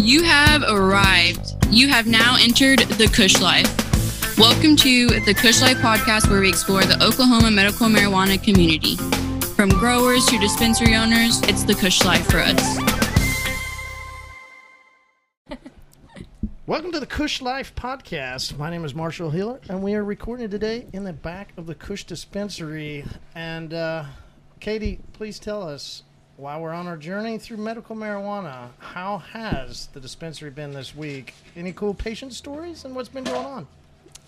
You have arrived. You have now entered the Kush Life. Welcome to the Kush Life podcast, where we explore the Oklahoma medical marijuana community. From growers to dispensary owners, it's the Kush Life for us. Welcome to the Kush Life podcast. My name is Marshall Healer, and we are recording today in the back of the Kush dispensary. And uh, Katie, please tell us while we're on our journey through medical marijuana, how has the dispensary been this week? Any cool patient stories and what's been going on?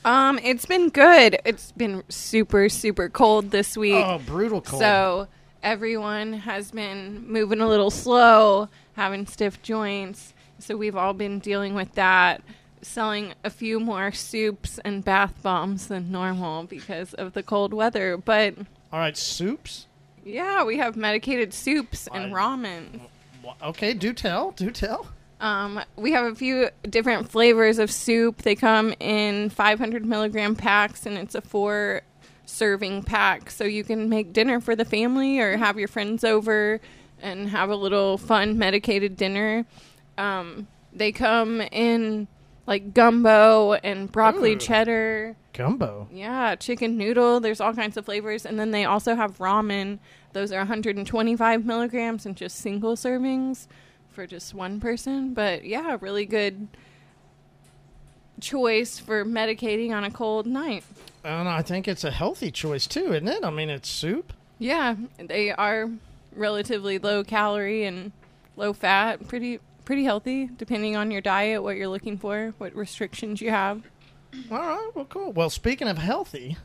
Um, it's been good. It's been super, super cold this week. Oh, brutal cold. So everyone has been moving a little slow, having stiff joints. So we've all been dealing with that, selling a few more soups and bath bombs than normal because of the cold weather. But All right, soups. Yeah, we have medicated soups and Right. ramen. Okay, do tell, do tell. Um, we have a few different flavors of soup. They come in 500 milligram packs, and it's a four serving pack. So you can make dinner for the family or have your friends over and have a little fun medicated dinner. Um, they come in like gumbo and broccoli Ooh. cheddar. Gumbo. Yeah, chicken noodle. There's all kinds of flavors. And then they also have ramen. Those are 125 milligrams and just single servings for just one person. But yeah, really good choice for medicating on a cold night. And I think it's a healthy choice too, isn't it? I mean, it's soup. Yeah, they are relatively low calorie and low fat, pretty pretty healthy depending on your diet, what you're looking for, what restrictions you have. All right, well, cool. Well, speaking of healthy,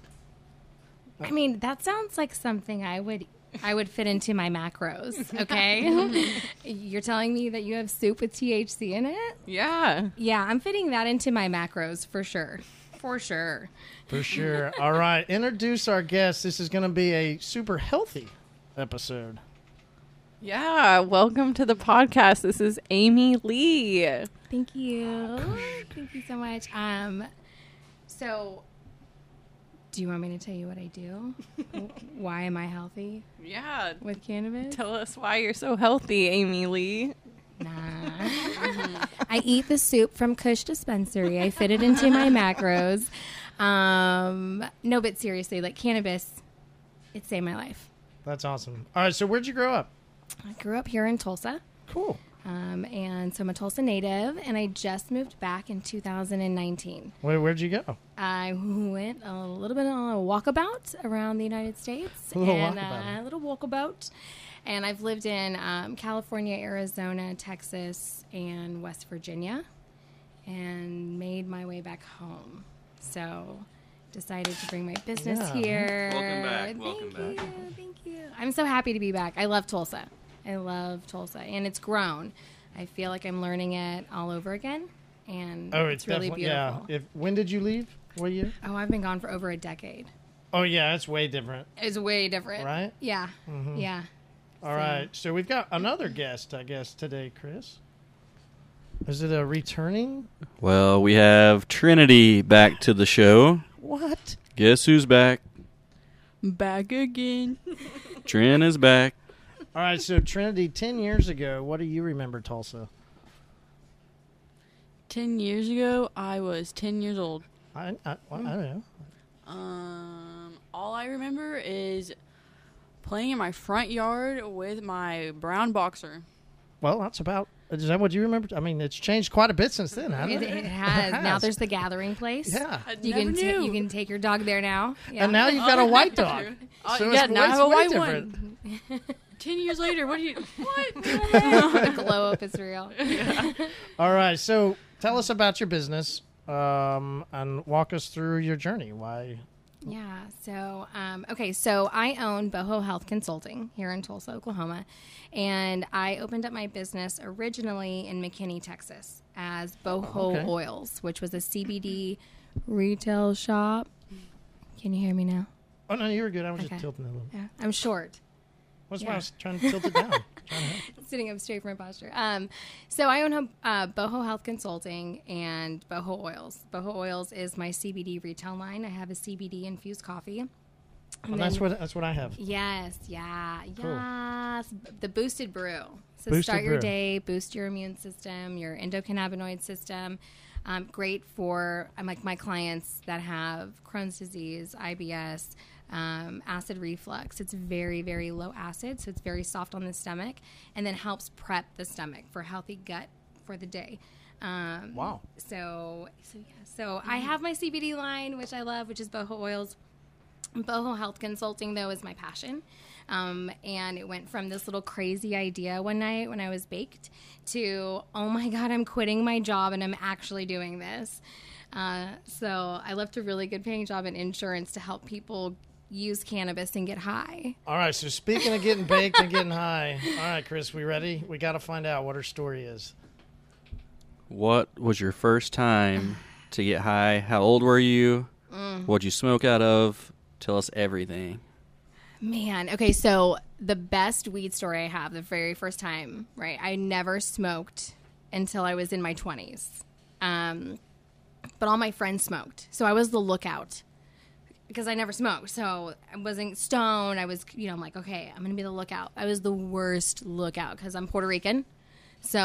I mean, that sounds like something I would I would fit into my macros. Okay, you're telling me that you have soup with THC in it? Yeah. Yeah, I'm fitting that into my macros for sure, for sure. For sure. All right. Introduce our guest. This is going to be a super healthy episode. Yeah, welcome to the podcast. This is Amy Lee. Thank you, thank you so much. Um, so. Do you want me to tell you what I do? Why am I healthy Yeah, with cannabis? tell us why you're so healthy, Amy Lee. Nah. I eat the soup from Kush Dispensary. I fit it into my macros. Um, no, but seriously, like cannabis, it saved my life. That's awesome. All right. So, where'd you grow up? I grew up here in Tulsa. Cool. Um, and so I'm a Tulsa native, and I just moved back in 2019. Where, where'd you go? I went a little bit on a walkabout around the United States. A little and, walkabout. Uh, a little walkabout. And I've lived in um, California, Arizona, Texas, and West Virginia, and made my way back home. So decided to bring my business Yeah. here. Welcome back, Thank welcome you, back. thank you. I'm so happy to be back. I love Tulsa. I love Tulsa, and it's grown. I feel like I'm learning it all over again, and Oh, it's, it's, really definitely- beautiful. Yeah. If when did you leave? What year? Oh, I've been gone for over a decade. Oh, yeah. It's way different, It's way different. right? Yeah. Mm-hmm. Yeah. All right. So we've got another guest, I guess, today, Chris. Is it a returning? Well, we have Trinity back to the show. What? Guess who's back? Back again. Trin is back. All right. So Trinity, ten years ago, what do you remember Tulsa? Ten years ago, I was ten years old. I I, well, I don't know. Um, all I remember is playing in my front yard with my brown boxer. Well, that's about. Is that what you remember? I mean, it's changed quite a bit since then, hasn't It, it? it has. Now has. there's the gathering place. Yeah. I You never can ta- knew. you can take your dog there now. Yeah. And now you've got a white dog. Oh, So yeah, it's now I have a white different. one. Ten years later, what do you? What? the glow up is real. All right. So tell us about your business um, and walk us through your journey. Why? Yeah. So, um, okay. So I own Boho Health Consulting here in Tulsa, Oklahoma, and I opened up my business originally in McKinney, Texas, as Boho okay. Oils, which was a CBD retail shop. Can you hear me now? Oh no, you were good. I was Okay. just tilting a little. Yeah. I'm short. That's why I was trying to tilt it down. Trying to help. sitting up straight from my posture. Um, so I own uh, Boho Health Consulting and Boho Oils. Boho Oils is my CBD retail line. I have a CBD infused coffee. And Well, that's what that's what I have. Yes, yeah, Cool. yes. The boosted brew. So Boosted start your brew. day, boost your immune system, your endocannabinoid system. Um, great for um, like my clients that have Crohn's disease, IBS, um, acid reflux. It's very very low acid, so it's very soft on the stomach, and then helps prep the stomach for healthy gut for the day. Um, Wow. So so yeah. So I have my CBD line, which I love, which is boho oils. Boho Health Consulting, though, is my passion. Um, and it went from this little crazy idea one night when I was baked to, oh my God, I'm quitting my job and I'm actually doing this. Uh, so I left a really good paying job in insurance to help people use cannabis and get high. All right. So speaking of getting baked and getting high, all right, Chris, we ready? We got to find out what her story is. What was your first time to get high? How old were you? Mm. What'd you smoke out of? Tell us everything. Man, okay, so the best weed story I have, the very first time, right? I never smoked until I was in my 20s. Um, but all my friends smoked. So I was the lookout because I never smoked. So I wasn't stoned. I was, you know, I'm like, okay, I'm going to be the lookout. I was the worst lookout because I'm Puerto Rican. So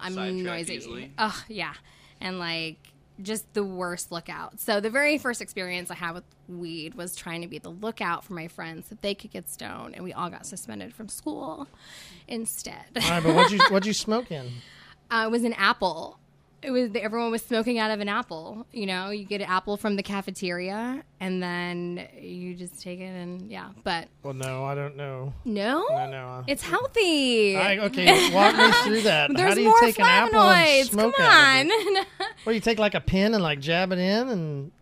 I'm Sidetracked noisy. easily. Oh, yeah. And like, just the worst lookout. So the very first experience I had with weed was trying to be the lookout for my friends that they could get stoned, and we all got suspended from school instead. All right, but what'd you what'd you smoke in? uh, it was an apple. It was everyone was smoking out of an apple. You know, you get an apple from the cafeteria, and then you just take it and yeah. But Well, no, I don't know. no, No, no. uh, it's healthy. I, okay, walk me through that. There's How do you more take an apple and flavonoids. smoke Come on. it? Well, you take like a pin and like jab it in, and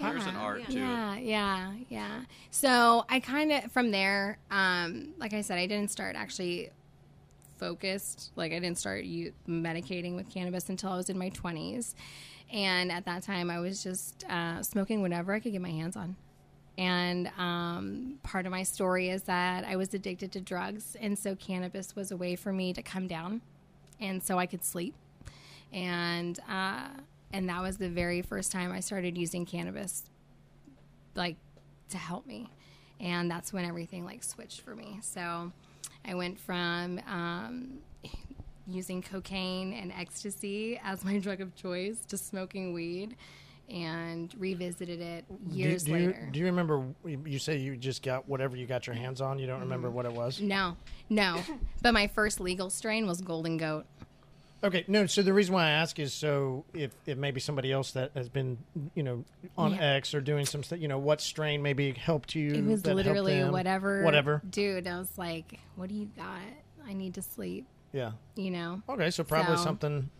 There's an art to it. yeah, yeah, yeah. So I kind of from there, um, like I said, I didn't start actually focused. Like I didn't start u- medicating with cannabis until I was in my twenties, and at that time I was just uh, smoking whatever I could get my hands on. And um, part of my story is that I was addicted to drugs, and so cannabis was a way for me to come down, and so I could sleep. And uh, and that was the very first time I started using cannabis, like to help me, and that's when everything like switched for me. So I went from um, using cocaine and ecstasy as my drug of choice to smoking weed, and revisited it years do, do later. You, do you remember? You say you just got whatever you got your hands on. You don't remember Mm-hmm. what it was. no, no, but my first legal strain was Golden Goat. Okay, no. So the reason why I ask is so if if maybe somebody else that has been you know on Yeah. X or doing some stuff, you know, what strain maybe helped you? It was literally whatever. Whatever. Dude, I was like, what do you got? I need to sleep, Yeah. you know? Okay, so probably So- something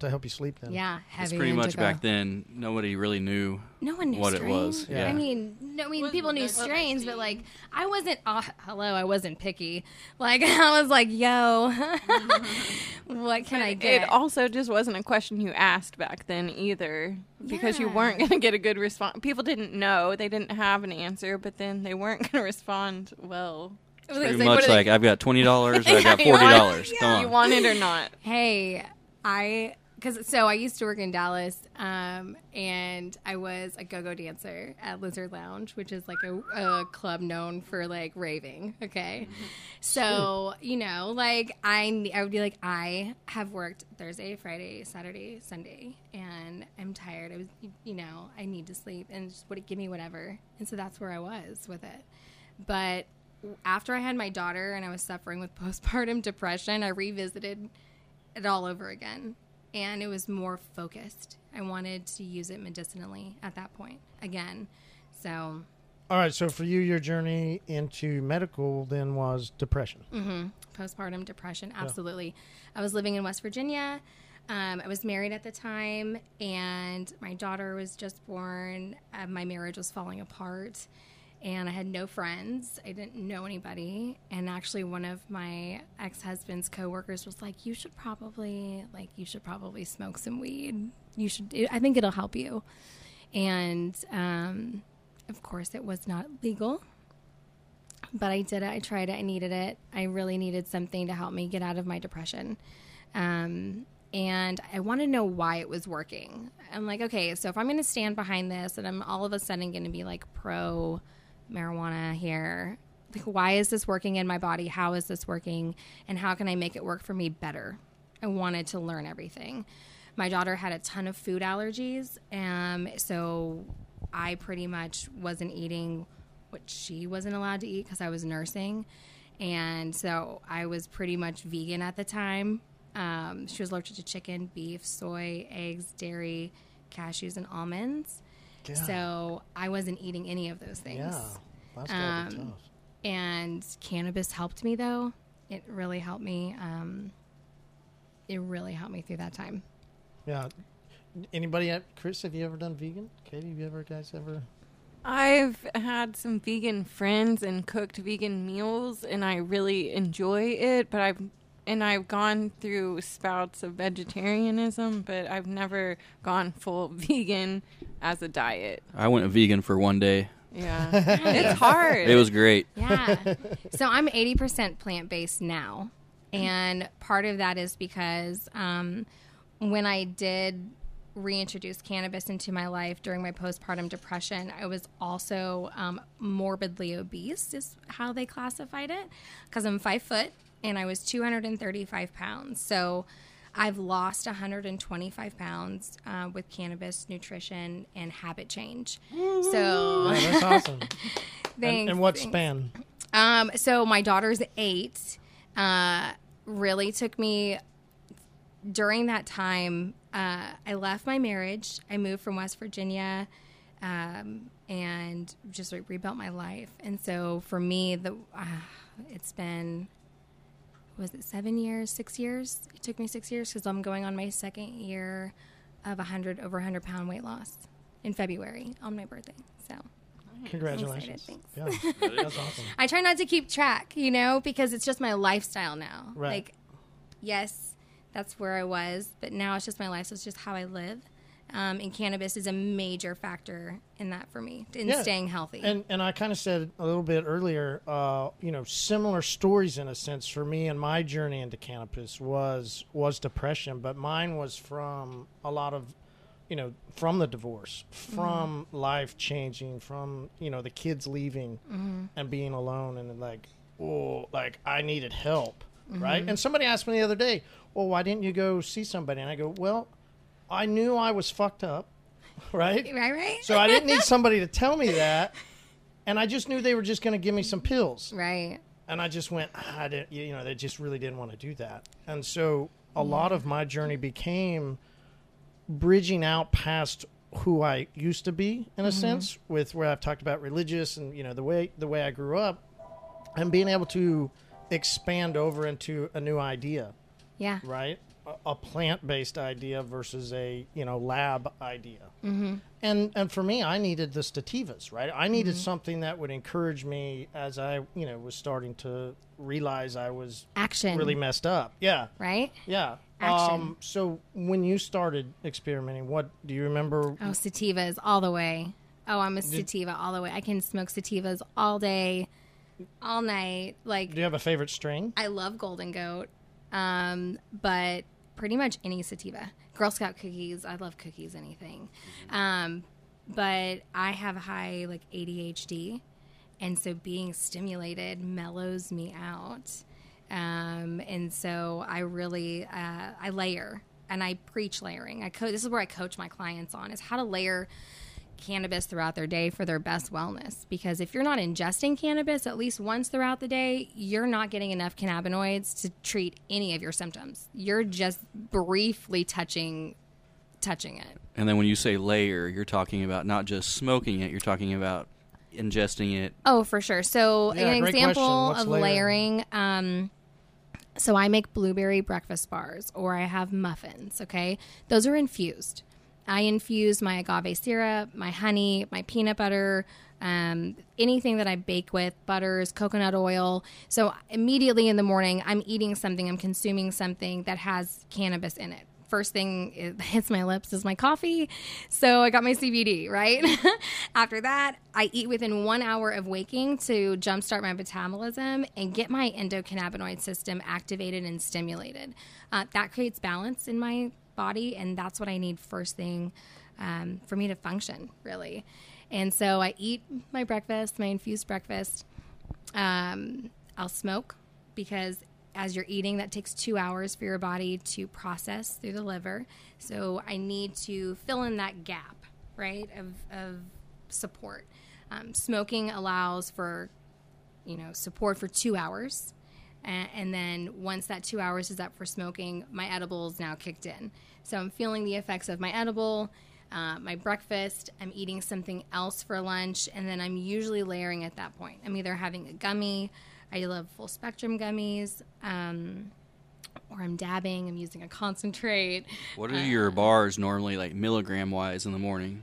to help you sleep then. Yeah, heavy It's pretty much back then. Nobody really knew. No one knew what it was, yeah. I mean, no, I mean, people knew strains, but like, I wasn't. Uh, hello, I wasn't picky. Like, I was like, "Yo, what can I get?" It also just wasn't a question you asked back then either, because you weren't going to get a good response. People didn't know; they didn't have an answer, but then they weren't going to respond well. It Pretty like, much what they- like I've got twenty dollars. I got forty want- dollars. Come You want it or not? Hey, I because so I used to work in Dallas, um, and I was a go-go dancer at Lizard Lounge, which is like a, a club known for like raving. Okay, so you know, like I I would be like I have worked Thursday, Friday, Saturday, Sunday, and I'm tired. I was you know I need to sleep and just would give me whatever, and so that's where I was with it, but. After I had my daughter and I was suffering with postpartum depression, I revisited it all over again. And it was more focused. I wanted to use it medicinally at that point again. So, All right, so for you, your journey into medical then was depression. mhm, postpartum depression, absolutely. I was living in West Virginia. Um, I was married at the time, and my daughter was just born. Uh, my marriage was falling apart, and I had no friends. I didn't know anybody. And actually, one of my ex husband's coworkers was like, "You should probably like you should probably smoke some weed. You should. I think it'll help you." And um, of course, it was not legal but I did it. I tried it. I needed it. I really needed something to help me get out of my depression. Um, and I want to know why it was working. I'm like, okay, so if I'm going to stand behind this and I'm all of a sudden going to be like pro marijuana here, like why is this working in my body? How is this working? And how can I make it work for me better? I wanted to learn everything. My daughter had a ton of food allergies, um, so I pretty much wasn't eating what she wasn't allowed to eat because I was nursing. And so I was pretty much vegan at the time. Um, she was allergic to chicken, beef, soy, eggs, dairy, cashews, and almonds. Yeah. So I wasn't eating any of those things. Yeah, that's be Um, tough. And cannabis helped me though. It really helped me. Um, it really helped me through that time. Yeah. Anybody, Chris? Have you ever done vegan? Katie, have you ever guys ever? I've had some vegan friends and cooked vegan meals, and I really enjoy it. But I've and I've gone through spouts of vegetarianism, but I've never gone full vegan as a diet. I went vegan for one day. Yeah, it's hard. It was great. Yeah. so I'm 80% plant based now. And part of that is because um, when I did reintroduce cannabis into my life during my postpartum depression, I was also um, morbidly obese, is how they classified it, because I'm five foot and I was 235 pounds. So I've lost 125 pounds uh, with cannabis, nutrition, and habit change. So Oh, that's awesome. and, thanks, and what thanks. span? Um, so my daughter's eight. Uh, really took me during that time. Uh, I left my marriage. I moved from West Virginia, um, and just like, rebuilt my life. And so for me, the uh, it's been was it seven years, six years? It took me six years because I'm going on my second year of a hundred over hundred pound weight loss in February on my birthday. So. Congratulations. thanks. Yeah, that's awesome. I try not to keep track, you know, because it's just my lifestyle now. Right. Like, yes, that's where I was, but now it's just my life. So it's just how I live. Um, and cannabis is a major factor in that for me, in Yeah. staying healthy. And and I kind of said a little bit earlier, uh, you know, similar stories in a sense for me and my journey into cannabis was was depression, but mine was from a lot of, you know, from the divorce, from life changing, from you know the kids leaving and being alone, and like, oh, like I needed help, right? And somebody asked me the other day, well, why didn't you go see somebody? And I go, well, I knew I was fucked up, right? right, right? So I didn't need somebody to tell me that, and I just knew they were just going to give me some pills, right. and I just went, "Ah, I didn't, you know, they just really didn't want to do that, and so a lot of my journey became bridging out past who I used to be, in a sense, with where I've talked about religious and you know the way the way I grew up, and being able to expand over into a new idea Yeah. right? A, plant-based idea versus a you know lab idea. Mm-hmm. And and for me, I needed the stativas, right? I needed something that would encourage me as I you know was starting to realize I was Action. really messed up. Yeah, Right? yeah. Action. Um, so when you started experimenting, what do you remember? Oh, sativas all the way. Oh, I'm a sativa all the way. I can smoke sativas all day, all night. Like, Do you have a favorite strain? I love Golden Goat, um, but pretty much any sativa. Girl Scout cookies. I love cookies, anything. Um, but I have high like ADHD, and so being stimulated mellows me out. Um, and so I really uh, I layer and I preach layering. I co- this is where I coach my clients on is how to layer cannabis throughout their day for their best wellness. Because if you're not ingesting cannabis at least once throughout the day, you're not getting enough cannabinoids to treat any of your symptoms. You're just briefly touching touching it. And then when you say layer, you're talking about not just smoking it, you're talking about ingesting it. Oh, for sure. So Yeah, an example of layering? layering, um, so I make blueberry breakfast bars or I have muffins, okay? Those are infused. I infuse my agave syrup, my honey, my peanut butter, um, anything that I bake with, butters, coconut oil. So immediately in the morning, I'm eating something, I'm consuming something that has cannabis in it. First thing it hits my lips is my coffee. So I got my CBD, right? After that, I eat within one hour of waking to jumpstart my metabolism and get my endocannabinoid system activated and stimulated. Uh, that creates balance in my body, and that's what I need first thing um, for me to function, really. And so I eat my breakfast, my infused breakfast. Um, I'll smoke because as you're eating, that takes two hours for your body to process through the liver. So I need to fill in that gap, right, of, of support. Um, smoking allows for, you know, support for two hours. And, and then once that two hours is up for smoking, my edibles now kicked in. So I'm feeling the effects of my edible, uh, my breakfast. I'm eating something else for lunch, and then I'm usually layering at that point. I'm either having a gummy. I love full spectrum gummies. Um, or I'm dabbing, I'm using a concentrate. What are your bars normally like milligram wise in the morning?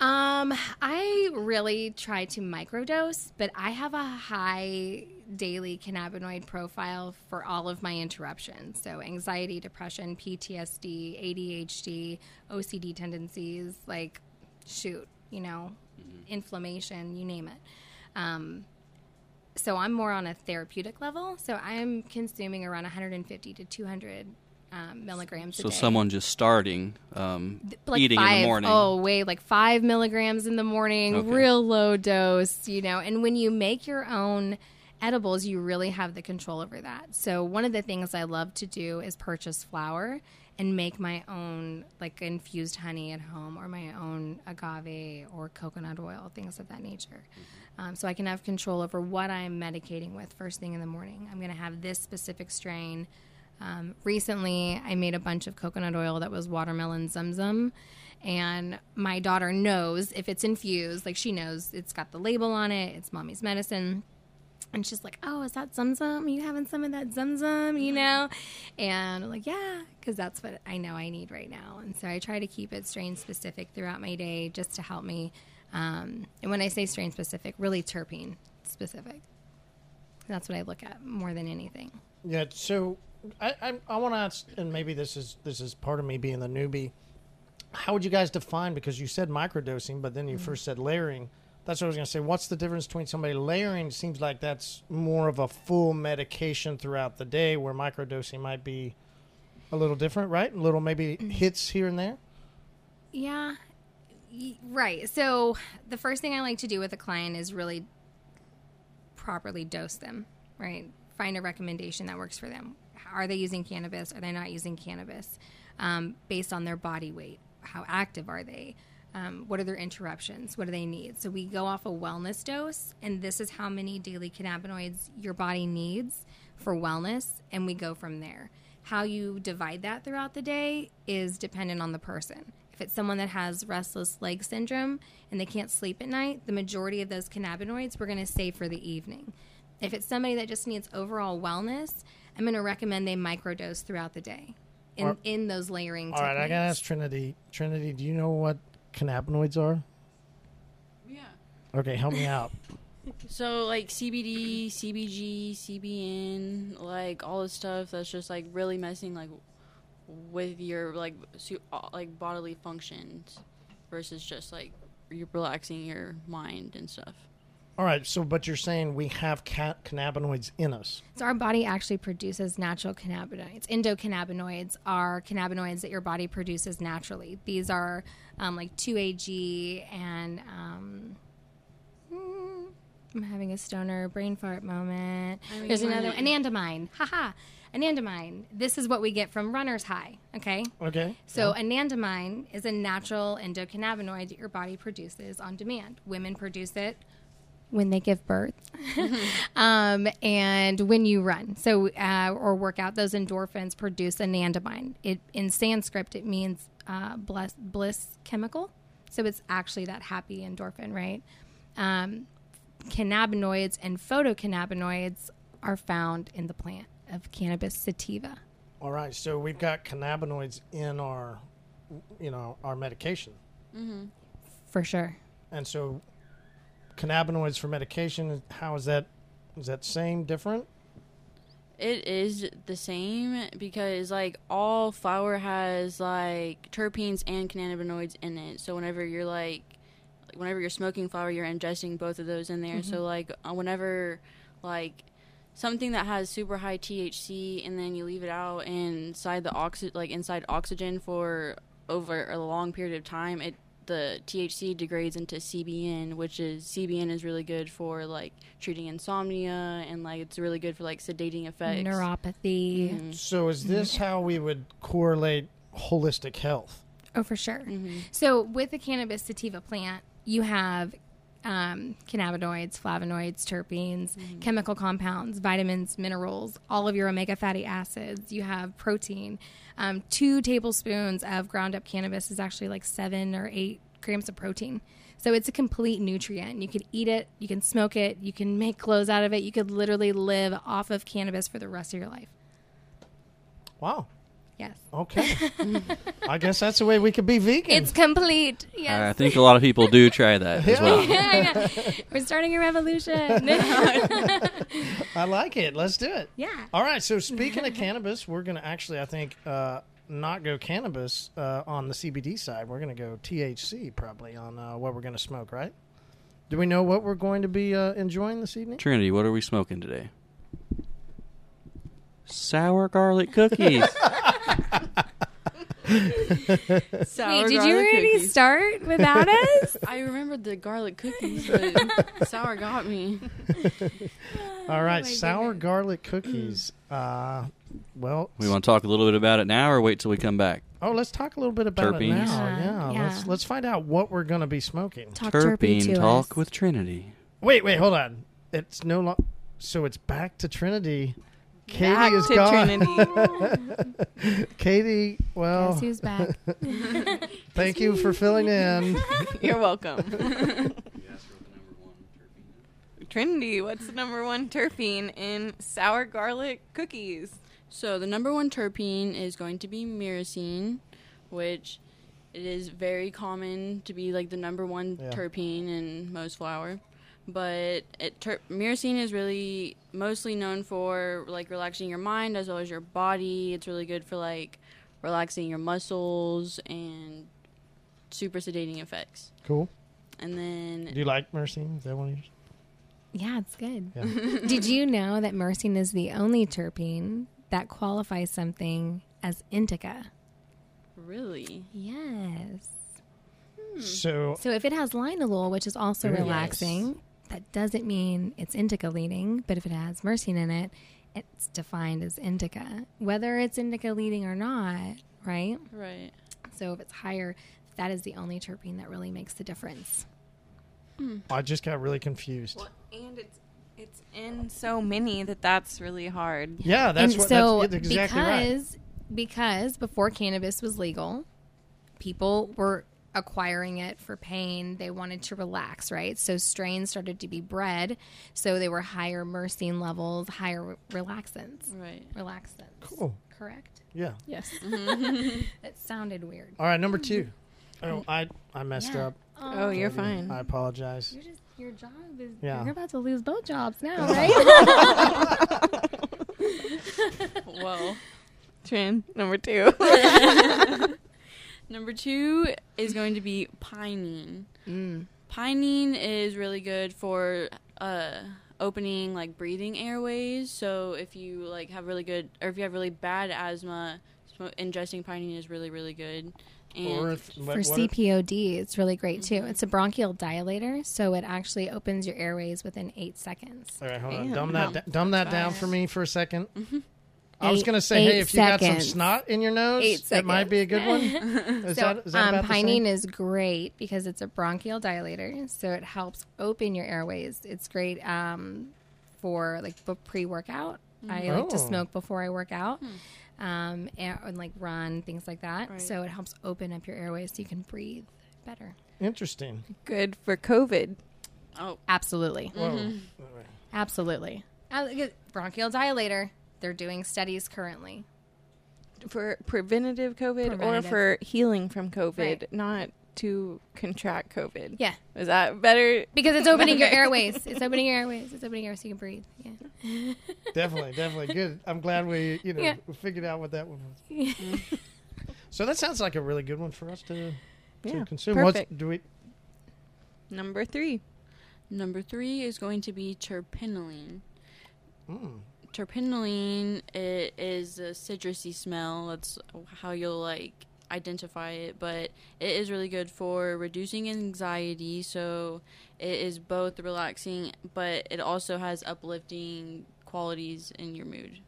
Um, I really try to microdose, but I have a high daily cannabinoid profile for all of my interruptions. So anxiety, depression, PTSD, ADHD, OCD tendencies, like shoot, you know, inflammation, you name it. Um, so I'm more on a therapeutic level. So I'm consuming around 150 to 200 um, milligrams a So someone just starting um, like eating five, in the morning. Oh, wait, like five milligrams in the morning, Okay. real low dose, you know. And when you make your own edibles, you really have the control over that. So one of the things I love to do is purchase flour and make my own like infused honey at home or my own agave or coconut oil, things of that nature. Um, so I can have control over what I'm medicating with first thing in the morning. I'm going to have this specific strain. Um, recently, I made a bunch of coconut oil that was watermelon zumzum. And my daughter knows if it's infused, like she knows it's got the label on it, it's mommy's medicine. And she's like, "Oh, is that Zumzum? Are you having some of that Zumzum? You know?" And I'm like, "Yeah," because that's what I know I need right now. And so I try to keep it strain specific throughout my day, just to help me. Um, and when I say strain specific, really terpene specific. That's what I look at more than anything. Yeah. So I I, I want to ask, and maybe this is this is part of me being the newbie. How would you guys define? Because you said microdosing, but then you first said layering. That's what I was going to say. What's the difference between somebody layering? Seems like that's more of a full medication throughout the day, where microdosing might be a little different, right? A little maybe hits here and there. Yeah, right. So the first thing I like to do with a client is really properly dose them, right? Find a recommendation that works for them. Are they using cannabis? Are they not using cannabis? Um, based on their body weight. How active are they? Um, what are their interruptions? What do they need? So we go off a wellness dose, and this is how many daily cannabinoids your body needs for wellness, and we go from there. How you divide that throughout the day is dependent on the person. If it's someone that has restless leg syndrome and they can't sleep at night, the majority of those cannabinoids we're going to save for the evening. If it's somebody that just needs overall wellness, I'm going to recommend they microdose throughout the day in, Or- in those layering All right, I techniques. gotta ask Trinity. Trinity, do you know what cannabinoids are? Yeah. Okay, help me out. So like CBD, CBG, CBN, like all this stuff that's just like really messing like with your like su- uh, like bodily functions versus just like you're relaxing your mind and stuff. All right, so but you're saying we have ca- cannabinoids in us. So our body actually produces natural cannabinoids. Endocannabinoids are cannabinoids that your body produces naturally. These are um, like 2AG and um, mm, I'm having a stoner brain fart moment. I mean, There's why another not? anandamide. Haha. Anandamide. This is what we get from runner's high. Okay. Okay. So anandamide is a natural endocannabinoid that your body produces on demand. Women produce it when they give birth, um, and when you run, so uh, or work out. Those endorphins produce anandamide. It in Sanskrit it means uh, bliss, bliss chemical. So it's actually that happy endorphin, right? Um, cannabinoids and phytocannabinoids are found in the plant of cannabis sativa. All right, so we've got cannabinoids in our, you know, our medication, For sure. and so cannabinoids for medication. How is that? Is that same, different? It is the same because like all flour has like terpenes and cannabinoids in it. So whenever you're like, whenever you're smoking flour, you're ingesting both of those in there. So like uh, whenever like something that has super high THC and then you leave it out inside the oxy like inside oxygen for over a long period of time, it the THC degrades into CBN, which is CBN is really good for like treating insomnia and like it's really good for like sedating effects. Neuropathy. Mhm. So is this how we would correlate holistic health? Oh, for sure. Mhm. So with the cannabis sativa plant, you have um, cannabinoids, flavonoids, terpenes, chemical compounds, vitamins, minerals, all of your omega fatty acids. You have protein. Um, two tablespoons of ground up cannabis is actually like seven or eight grams of protein. So it's a complete nutrient. You can eat it, you can smoke it, you can make clothes out of it. You could literally live off of cannabis for the rest of your life. Wow. Yes. Okay. I guess that's the way we could be vegan. It's complete. Yes. I think a lot of people do try that as well. yeah, yeah. We're starting a revolution. I like it. Let's do it. yeah. All right. So speaking of cannabis, we're going to actually, I think, uh, not go cannabis uh, on the CBD side. We're going to go THC probably on uh, what we're going to smoke, right? Do we know what we're going to be uh, enjoying this evening? Trinity, what are we smoking today? Sour garlic cookies. Sour Wait, did you garlic already cookies. start without us? I remembered the garlic cookies, but sour got me. All right. Oh sour goodness. garlic cookies. Uh, well, we want to talk a little bit about it now, or wait till we come back. oh, let's talk a little bit about it now. Yeah, Yeah. yeah. Let's let's find out what we're going to be smoking. Talk terpy Terpene to talk us. with Trinity. Wait, wait, hold on. It's no longer. So it's back to Trinity. Katie Back is to gone. Trinity. Katie, well, Guess who's back? thank you for filling in. You're welcome. Trinity, what's the number one terpene in sour garlic cookies? So the number one terpene is going to be myrcene, which it is very common to be like the number one Yeah. terpene in most flour. But it, ter- myrcene is really mostly known for like relaxing your mind as well as your body. It's really good for like relaxing your muscles and super sedating effects. Cool. And then Do you like myrcene? Is that one of yours? yeah, it's good. Yeah. Did you know that myrcene is the only terpene that qualifies something as indica? really, Yes. Hmm. So, So if it has linalool, which is also Very relaxing, that doesn't mean it's indica leading. But if it has myrcene in it, it's defined as indica, whether it's indica leading or not, right? right? So if it's higher, that is the only terpene that really makes the difference. I just got really confused. Well, and it's it's in so many that that's really hard. Yeah, that's and what. so that's exactly right. because because before cannabis was legal, people were acquiring it for pain. They wanted to relax, right? So strains started to be bred, so they were higher myrcene levels, higher re- relaxants. Right. Relaxants. Cool. Correct. Yeah. Yes. it sounded weird. All right, number two. Oh, I I messed Yeah. up. Oh, you're fine. I apologize. You're just your job is Yeah. you're about to lose both jobs now, right? Whoa. Trin, number two. Number two is going to be pinene. Mm. Pinene is really good for uh, opening like breathing airways. So if you like have really good, or if you have really bad asthma, sm- ingesting pinene is really really good. And Or if, what, For what if- CPOD, it's really great too. Mm-hmm. It's a bronchial dilator, so it actually opens your airways within eight seconds. all right, hold on. Dumb that, da- dumb that down for me for a 2nd I was gonna say, hey, eight if you got some seconds. snot in your nose, Eight it might be a good one. Is so, that, is that um, about pinene is great because it's a bronchial dilator, so it helps open your airways. It's great um, for like pre workout. I like to Oh. smoke before I work out. Um, and, and like run things like that. Right. So it helps open up your airways so you can breathe better. Interesting. Good for COVID. oh, Absolutely, Whoa. absolutely. Uh, bronchial dilator. They're doing studies currently. For preventative COVID or for healing from COVID, Right. not to contract COVID. Yeah, Is that better? because it's opening your airways. It's opening your airways. It's opening your airways so you can breathe. Yeah. Definitely, definitely good. I'm glad we, you know, Yeah. figured out what that one was. So that sounds like a really good one for us to, to Yeah, consume. perfect. What's, do we? Number three. number three is going to be terpinolene. Mm, Terpinolene it is a citrusy smell. That's how you'll like identify it, but it is really good for reducing anxiety. So it is both relaxing, but it also has uplifting qualities in your mood.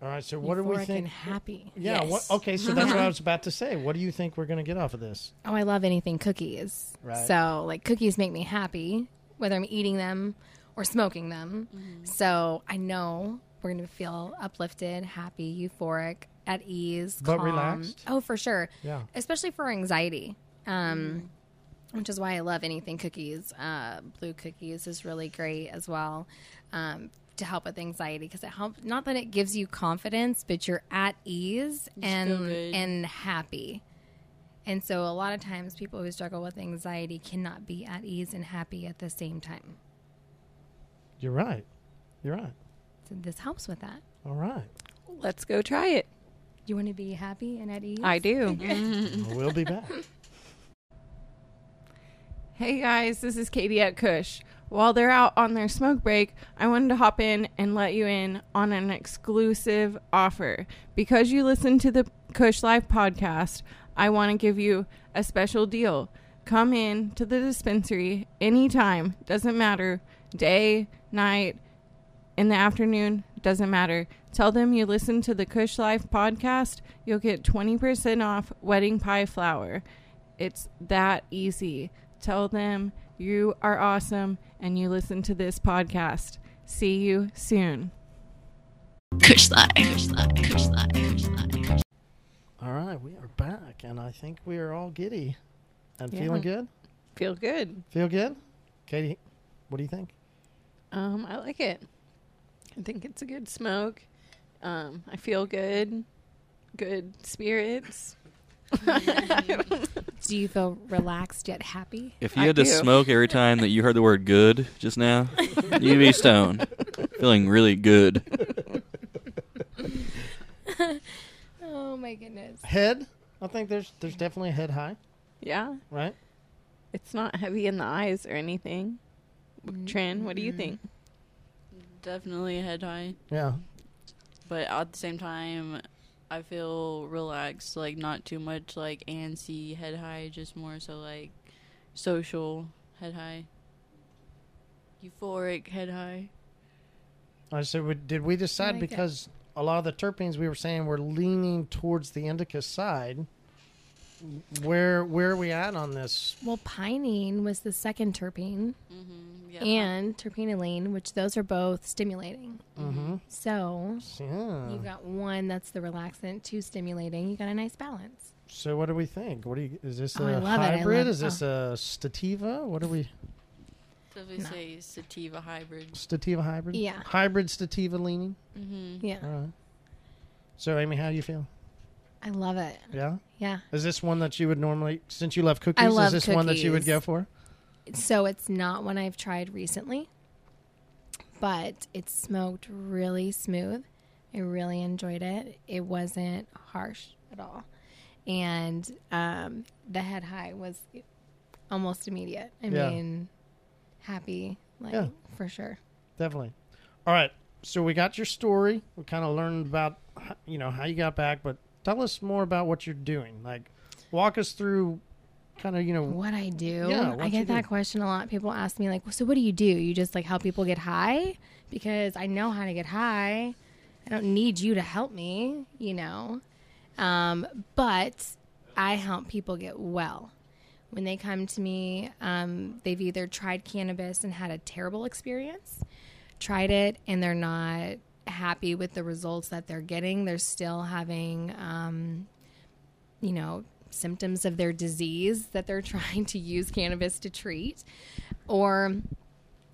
All right. So what do we Euphoric think? and happy. Yeah. Yes. What, okay. So that's what I was about to say. What do you think we're going to get off of this? Oh, I love anything cookies. Right. So, like, cookies make me happy, whether I'm eating them or smoking them. Mm-hmm. So, I know we're going to feel uplifted, happy, euphoric, at ease, But calm. relaxed? Oh, for sure. Yeah. Especially for anxiety. Um, Which is why I love anything cookies. Uh, blue cookies is really great as well um, to help with anxiety because it helps. Not that it gives you confidence, but you're at ease feel and good. and happy. And so a lot of times people who struggle with anxiety cannot be at ease and happy at the same time. You're right. You're right. So this helps with that. All right. Let's go try it. You want to be happy and at ease? I do. we'll be back. Hey guys, this is Katie at Kush. While they're out on their smoke break, I wanted to hop in and let you in on an exclusive offer. Because you listen to the Kush Life podcast, I want to give you a special deal. Come in to the dispensary anytime, doesn't matter, day, night, in the afternoon, doesn't matter. Tell them you listen to the Kush Life podcast, you'll get 20% off wedding pie flour. It's that easy. Tell them you are awesome and you listen to this podcast. See you soon. Kush Life, Kush Life, Kush Life, Kush Life. All right. We are back, and I think we are all giddy and Yeah. feeling good. Feel good. Feel good, Katie. What do you think? Um, I like it. I think it's a good smoke. Um, I feel good. Good spirits. Do you feel relaxed yet happy? If you I had to do. smoke every time that you heard the word good just now, you'd be stoned. Feeling really good. Oh my goodness. Head. I think there's there's definitely a head high, yeah. right? It's not heavy in the eyes or anything. Trin, what do you think? Mm-hmm. Definitely a head high, Yeah. but at the same time, I feel relaxed. Like not too much like antsy head high, just more so like social head high, euphoric head high. I said, we- did we decide like it. because a lot of the terpenes we were saying were leaning towards the indica side? Where where are we at on this? Well, pinene was the second terpene, Mm-hmm. Yeah. and terpinolene, which those are both stimulating. Mm-hmm. So Yeah. you've got one that's the relaxant, two stimulating. You got a nice balance. So what do we think? What do you? Is this Oh, I a love it. I hybrid? Is this a stativa? What do we? Definitely No. say sativa hybrid. Stativa hybrid? Yeah. Hybrid stativa leaning. Mm-hmm. Yeah, All right. So Amy, how do you feel? I love it. Yeah. Yeah. Is this one that you would normally, since you love cookies, I love is this one that you would go for? So it's not one I've tried recently, but it smoked really smooth. I really enjoyed it. It wasn't harsh at all. And um, the head high was almost immediate. I Yeah. mean, happy, like, Yeah. for sure. Definitely. All right. So we got your story. We kind of learned about, you know, how you got back, but tell us more about what you're doing. Like, walk us through, kind of, you know, What I do, Yeah, I get that do. question a lot. People ask me, like, so what do you do? You just like help people get high? Because I know how to get high. I don't need you to help me, you know. Um, but I help people get well. When they come to me, um, they've either tried cannabis and had a terrible experience, tried it and they're not happy with the results that they're getting. They're still having, um, you know, symptoms of their disease that they're trying to use cannabis to treat, or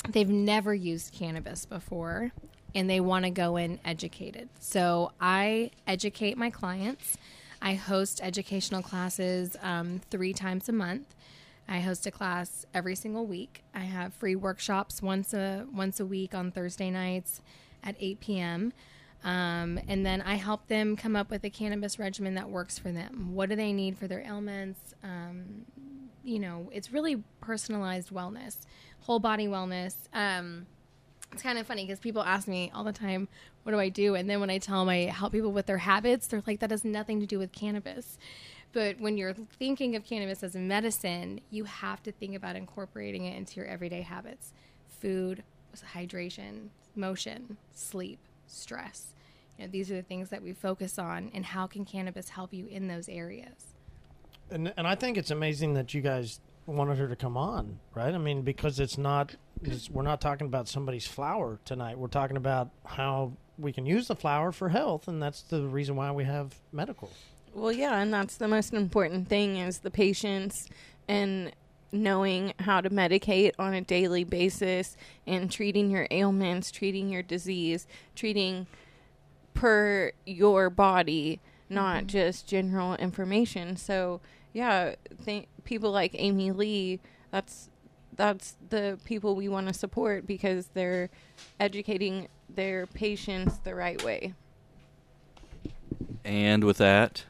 they've never used cannabis before and they want to go in educated. So I educate my clients. I host educational classes um, three times a month. I host a class every single week. I have free workshops once a once a week on Thursday nights at 8 p.m. Um, and then I help them come up with a cannabis regimen that works for them. What do they need for their ailments? Um, you know, it's really personalized wellness, whole body wellness. Um, it's kind of funny because people ask me all the time, what do I do? And then when I tell them I help people with their habits, they're like, that has nothing to do with cannabis. But when you're thinking of cannabis as a medicine, you have to think about incorporating it into your everyday habits food, hydration, motion, sleep, stress. You know, these are the things that we focus on, and how can cannabis help you in those areas? And and I think it's amazing that you guys wanted her to come on, right? I mean, because it's not it's, we're not talking about somebody's flower tonight. We're talking about how we can use the flower for health, and that's the reason why we have medical. Well, yeah, and that's the most important thing is the patients and knowing how to medicate on a daily basis and treating your ailments, treating your disease, treating per your body, not mm-hmm. just general information. So, yeah, think people like Amy Lee, that's that's the people we want to support because they're educating their patients the right way. And with that,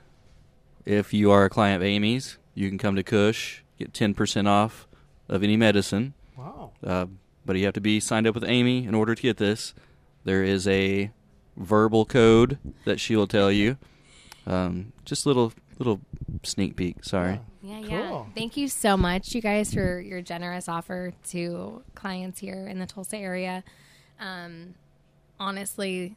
if you are a client of Amy's, you can come to Kush, get 10% off of any medicine. Wow. Uh, but you have to be signed up with Amy in order to get this. There is a verbal code that she will tell you. Um, just a little little sneak peek. Sorry. Yeah, Cool. yeah. Thank you so much, you guys, for your generous offer to clients here in the Tulsa area. Um, honestly,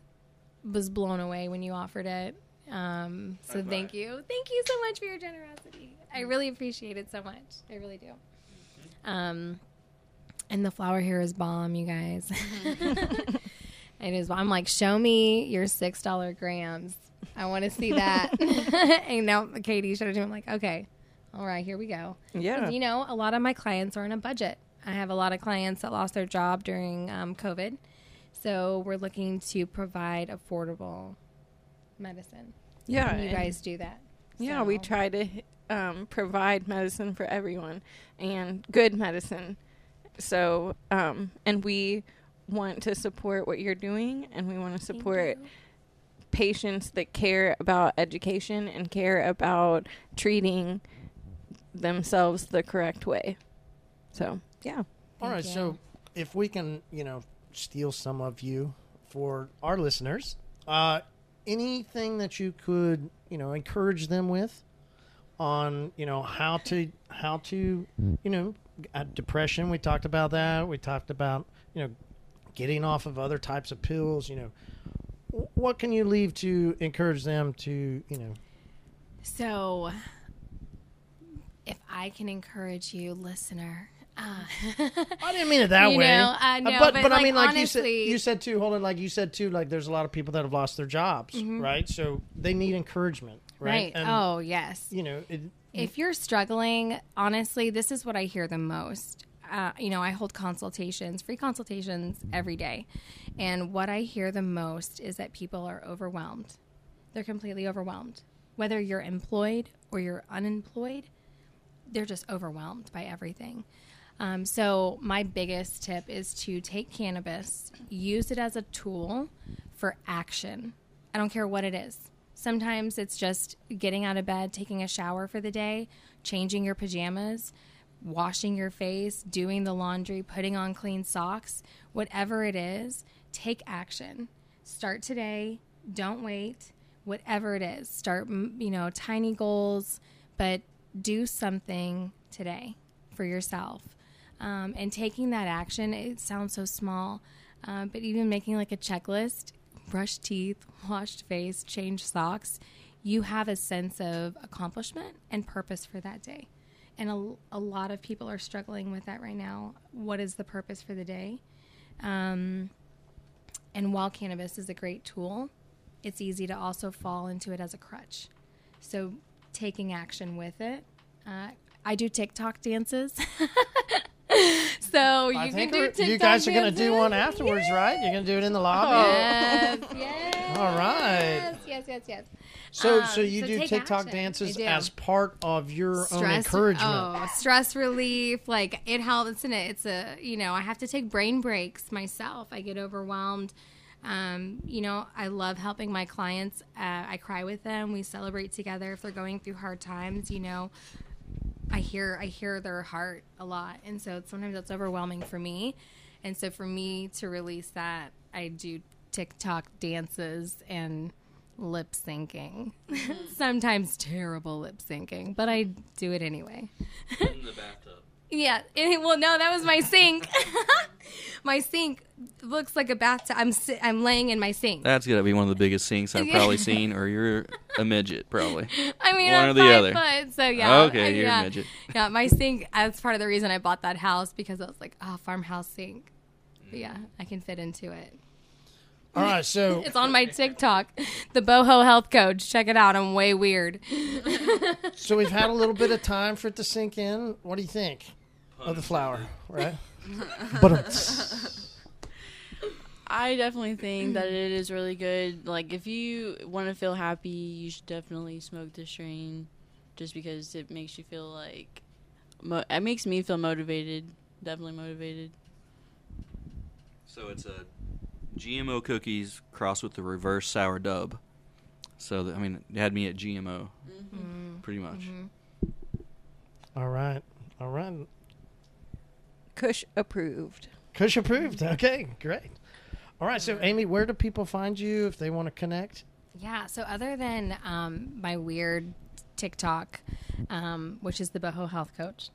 was blown away when you offered it. Um, so thank you, thank you so much for your generosity. I really appreciate it so much. I really do. Um, and the flower here is bomb, you guys. it is. I'm like, show me your six dollar grams. I want to see that. and now Katie showed it to me. I'm like, okay, all right, here we go. Yeah. You know, a lot of my clients are on a budget. I have a lot of clients that lost their job during um, COVID. So we're looking to provide affordable medicine. Yeah, And you and- guys do that. Yeah, we try to um, provide medicine for everyone and good medicine. So, um, and we want to support what you're doing, and we want to support patients that care about education and care about treating themselves the correct way. So, yeah. All Thank right. you. So if we can, you know, steal some of you for our listeners, uh, anything that you could, you know, encourage them with on, you know, how to how to, you know, depression. We talked about that. We talked about, you know, getting off of other types of pills. You know, what can you leave to encourage them to, you know, So, if I can encourage you, listener, uh, I didn't mean it that You way. know, I know, but, but, but I mean, like you said, you said too. Hold on, like you said too. Like there's a lot of people that have lost their jobs, Mm-hmm. right? So they need encouragement, right? right? And, oh, yes. you know, it, if you're struggling, honestly, this is what I hear the most. Uh, you know, I hold consultations, free consultations every day. And what I hear the most is that people are overwhelmed. They're completely overwhelmed. Whether you're employed or you're unemployed, they're just overwhelmed by everything. Um, so, my biggest tip is to take cannabis, use it as a tool for action. I don't care what it is. Sometimes it's just getting out of bed, taking a shower for the day, changing your pajamas, washing your face, doing the laundry, putting on clean socks, whatever it is, take action. Start today. Don't wait. Whatever it is, start, you know, tiny goals, but do something today for yourself. Um, and taking that action, it sounds so small, um, but even making like a checklist brush teeth, washed face, change socks you have a sense of accomplishment and purpose for that day. And a, a lot of people are struggling with that right now. What is the purpose for the day? Um, and while cannabis is a great tool, it's easy to also fall into it as a crutch. So taking action with it. Uh, I do TikTok dances. so you I can do TikTok you guys are going to do one afterwards, right? You're going to do it in the lobby. Yes, yes. All right. Yes, yes, yes, yes. So, Um, so you so do TikTok action. dances do. as part of your own encouragement. Oh, stress relief. Like it helps in it. It's a you know I have to take brain breaks myself. I get overwhelmed. Um, you know I love helping my clients. Uh, I cry with them. We celebrate together if they're going through hard times. You know, I hear I hear their heart a lot, and so sometimes it's overwhelming for me. And so for me to release that, I do TikTok dances and lip syncing. Mm-hmm. Sometimes terrible lip syncing, but I do it anyway. In the bathtub. Yeah. and- well, no, that was my sink. my sink looks like a bathtub. I'm si- I'm laying in my sink. That's gonna be one of the biggest sinks I've probably seen, or you're a midget, probably. I mean, one I'm or the five other. foot, so yeah. Okay, I- you're a midget. Yeah, my sink. That's part of the reason I bought that house because I was like, oh, farmhouse sink. But yeah, I can fit into it. All right, so It's on my TikTok, the Boho Health Coach. Check it out. I'm way weird. so we've had a little bit of time for it to sink in. What do you think of the flower? Right. but um, I definitely think that it is really good. Like, if you want to feel happy, you should definitely smoke this strain, just because it makes you feel like, mo- it makes me feel motivated. Definitely motivated. So it's a GMO cookies crossed with the reverse sour dub. So that, I mean, it had me at GMO, mm-hmm. pretty much. Mm-hmm. all right, all right. Kush approved. Kush approved. Okay, great. All right, so Amy, where do people find you if they want to connect? Yeah. So other than um, my weird TikTok, um, which is the Boho Health Coach,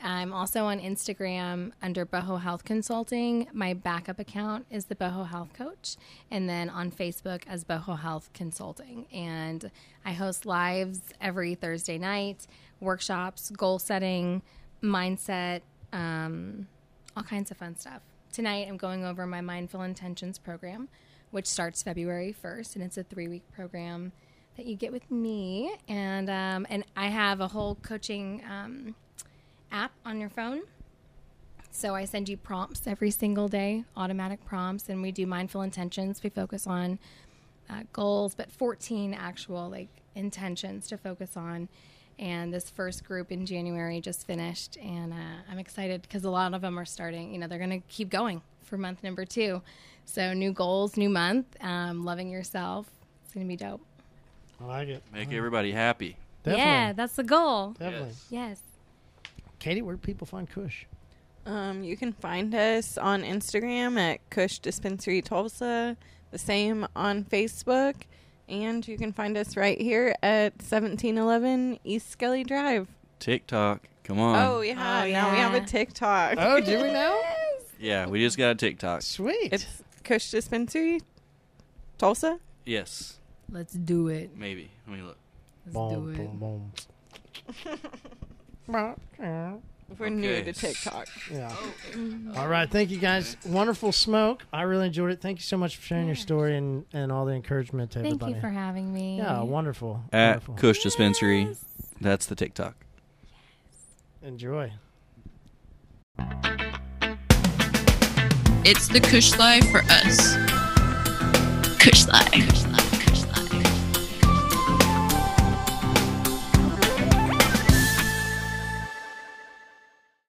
I'm also on Instagram under Boho Health Consulting. My backup account is the Boho Health Coach, and then on Facebook as Boho Health Consulting. And I host lives every Thursday night, workshops, goal setting, mindset, um, all kinds of fun stuff. Tonight, I'm going over my Mindful Intentions program, which starts February 1st, and it's a three week program that you get with me. And, um, and I have a whole coaching um, app on your phone. So I send you prompts every single day, automatic prompts, and we do mindful intentions. We focus on uh, goals, but 14 actual like intentions to focus on. And this first group in January just finished, and uh, I'm excited because a lot of them are starting. You know, they're going to keep going for month number two. So new goals, new month, um, loving yourself. It's going to be dope. I like it. Make everybody happy. Definitely. Yeah, that's the goal. Definitely. Yes. Yes. Katie, where do people find Kush? Um, you can find us on Instagram at Kush Dispensary Tulsa, the same on Facebook, and you can find us right here at 1711 East Skelly Drive. TikTok. Come on. Oh, yeah, Oh, now we have a. TikTok. Oh, do we now? Yeah, we just got a TikTok. Sweet. It's Kush Dispensary Tulsa. Yes, Let's do it. maybe. Let me look. Let's boom, do it. boom, boom. We're new to TikTok. Yeah. Oh. Mm-hmm. All right. Thank you guys. Wonderful smoke. I really enjoyed it. Thank you so much for sharing your story and, and all the encouragement to Thank everybody. you for having me. yeah, wonderful. At wonderful. Kush Dispensary. That's the TikTok. Enjoy. It's the Kush Life for us. Kush Life.